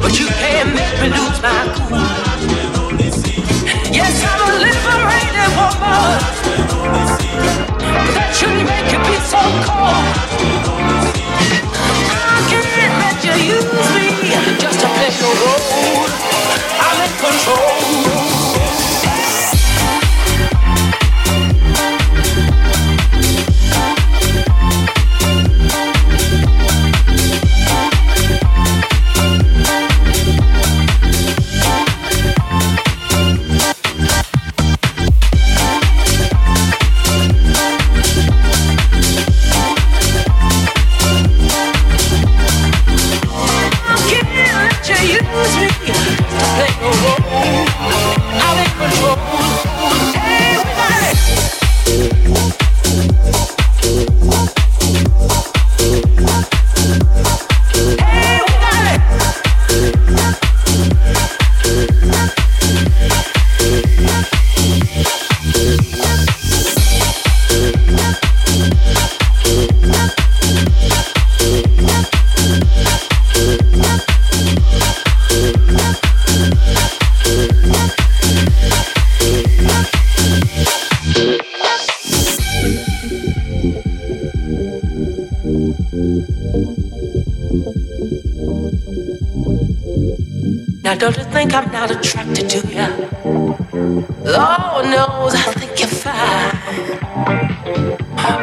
but you can't make me lose my cool. Yes, I'm a liberated woman, but that shouldn't make you be so cold. knows I think you're fine.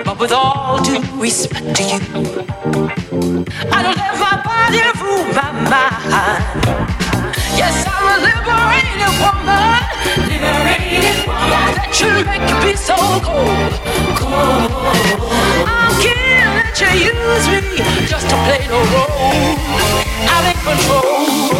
But with all due respect to you, I don't let my body rule my mind. Yes, I'm a liberated woman. Liberated woman. That you make me be so cold. cold. I can't let you use me just to play the role. I'm in control.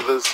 Brothers.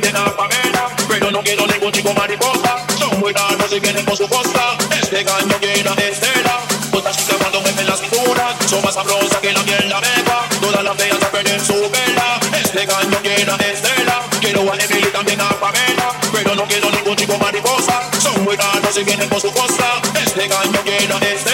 de la pavera, pero no quiero ningún chico mariposa. Son muy raros y vienen con su costa. Este gallo llena de estela. Otra chica cuando me la cintura, son más sabrosas que la miel la beba. Todas las veas se perder su vela. Este gallo llena de estela. Quiero a Emily también a Pamela, pero no quiero ningún chico mariposa. Son muy raros y vienen por su costa. Este gallo llena de estela.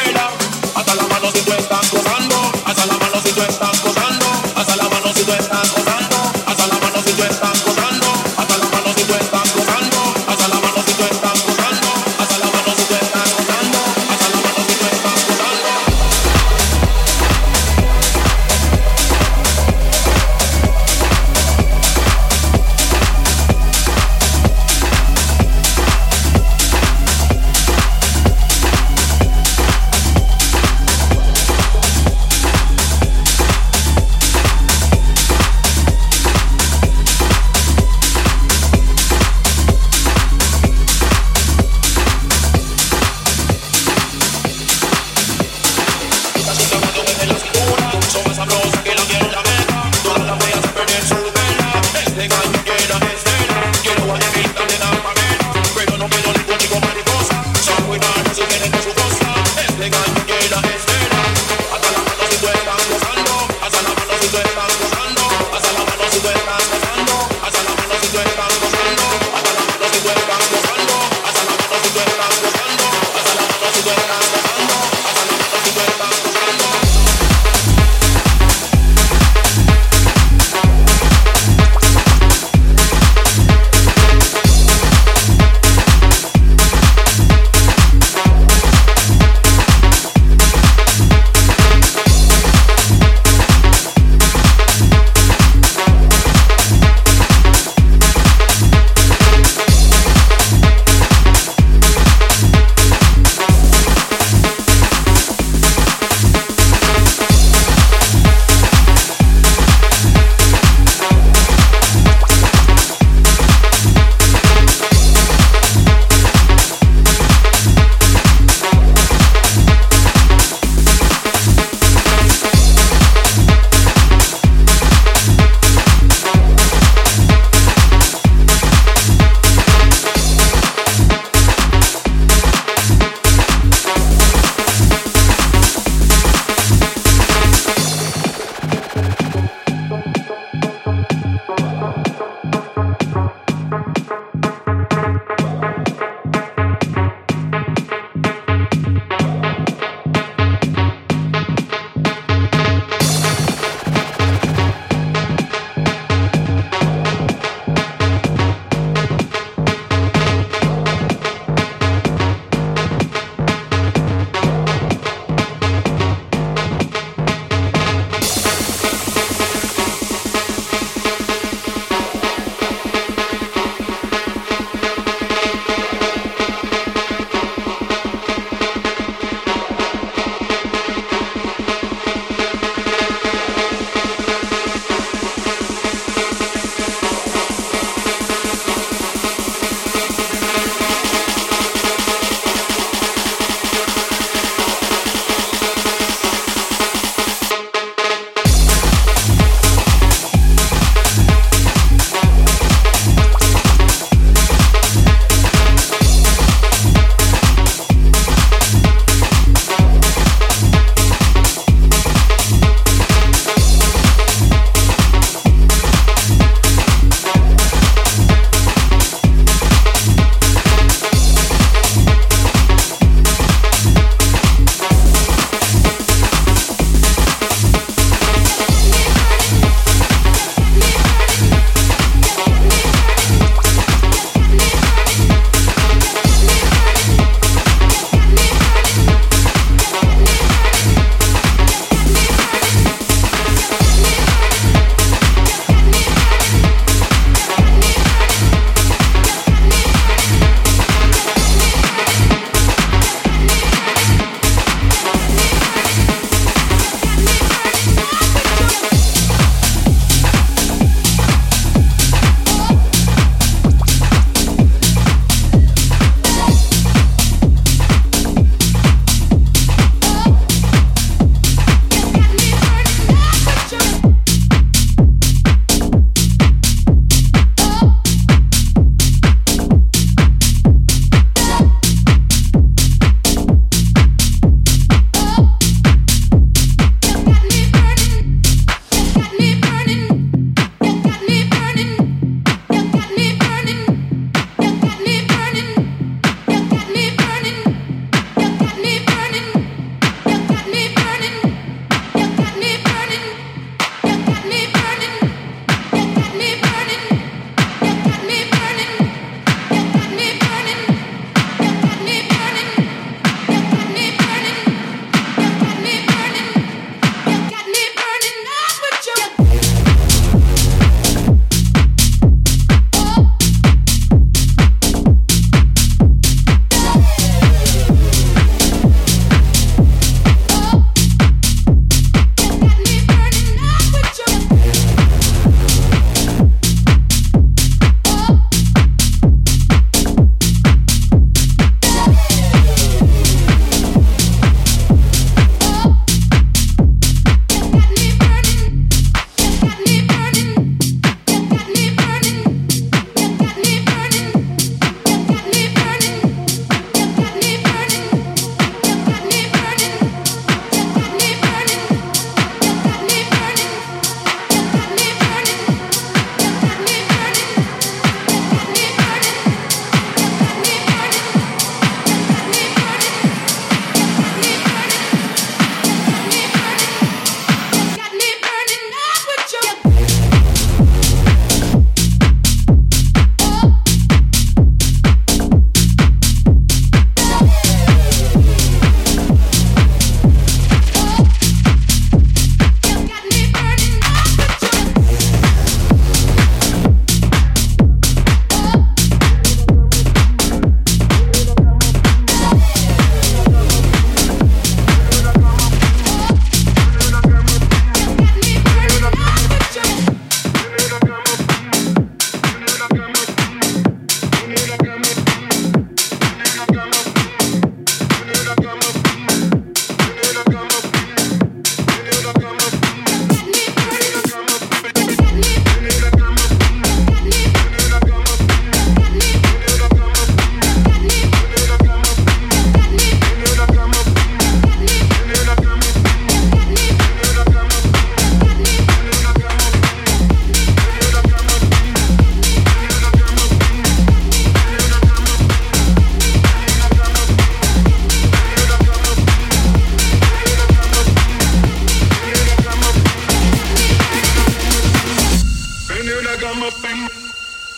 got my thing.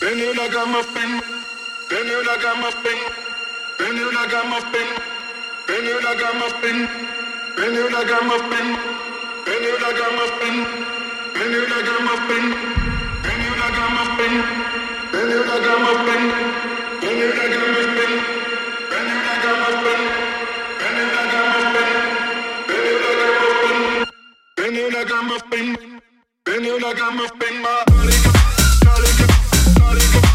Then you got my thing. Then you got my thing. Then you got my thing. Then you got my thing. Then you got my thing. Then you got my thing. Then you got my thing. Then you got my thing. Then you got my thing. Then you got my thing. Then you got my thing. Then you got my thing. Then you got my thing. Then you got my thing. Then you got my thing. My party.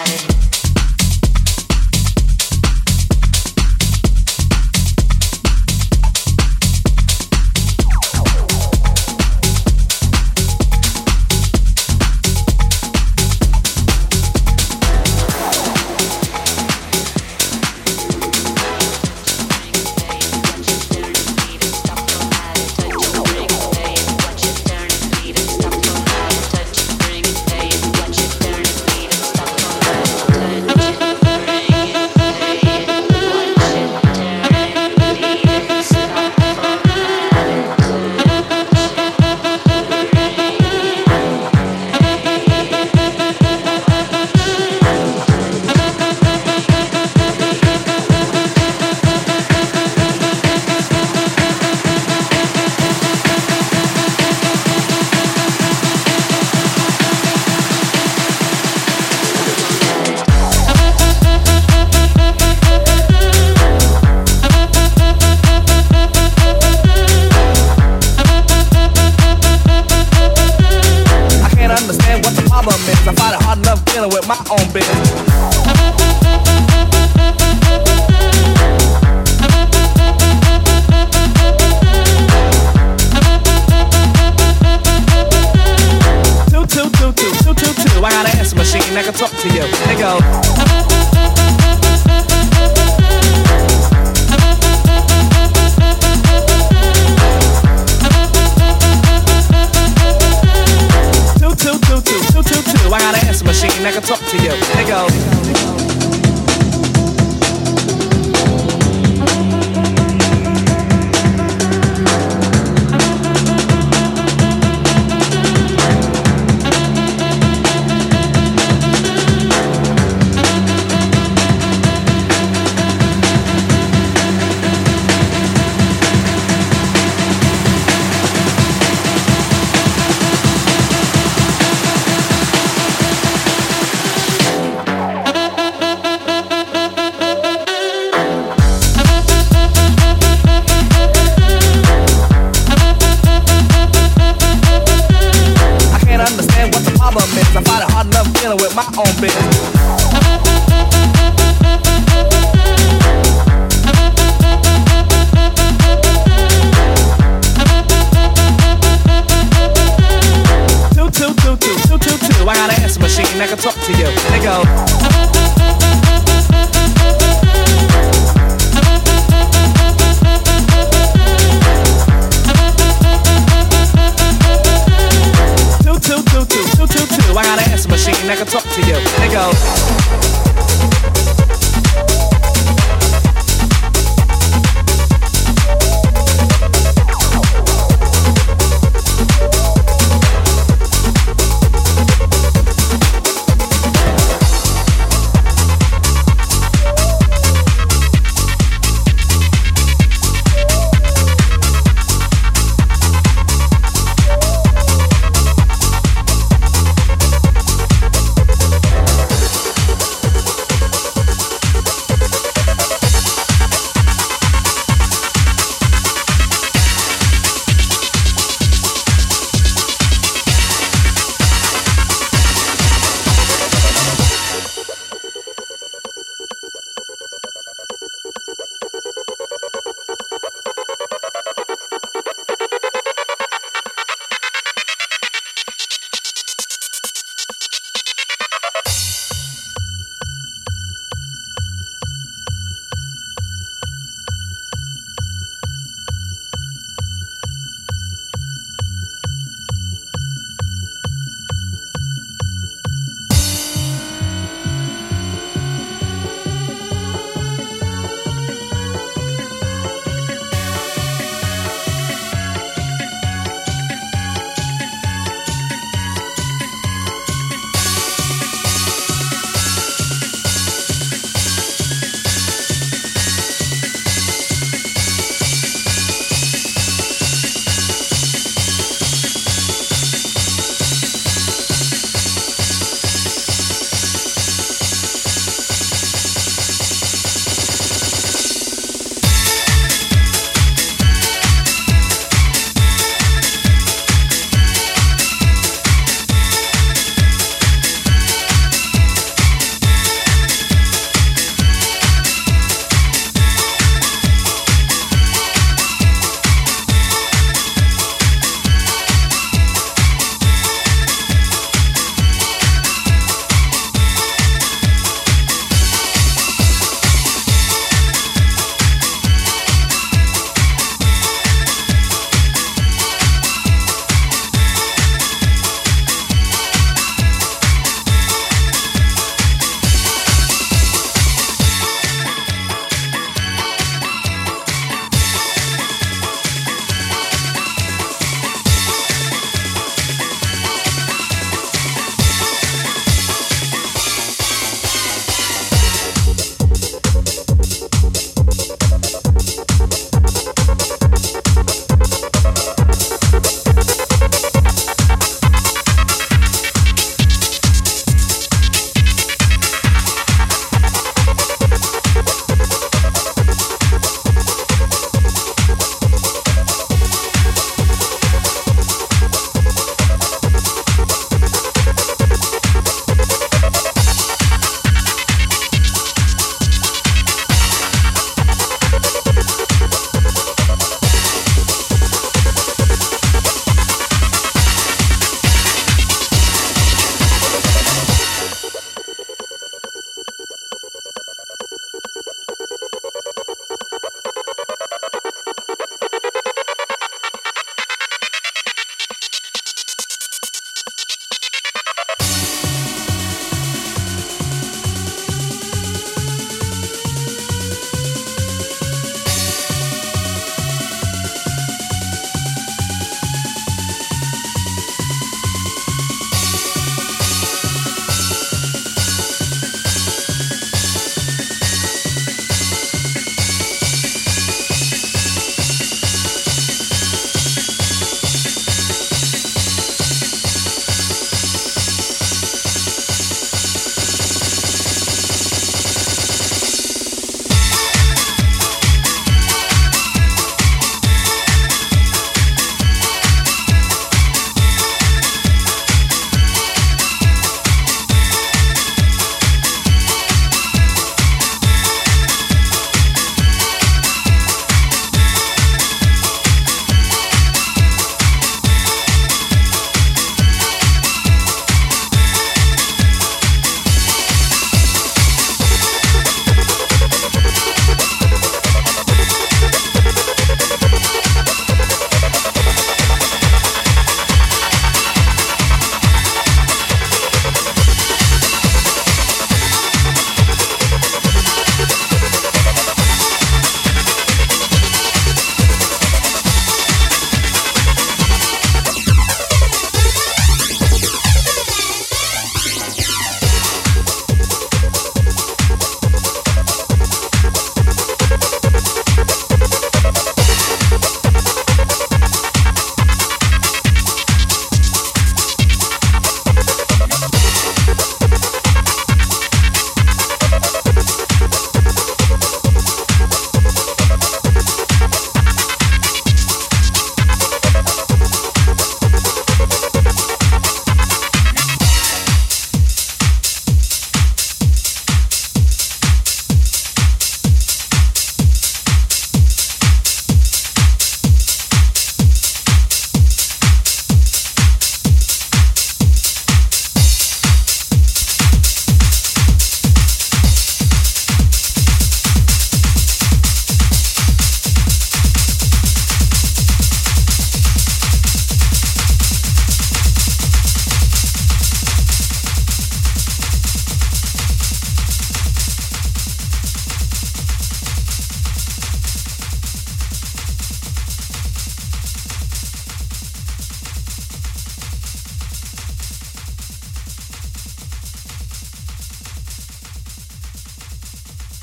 about it.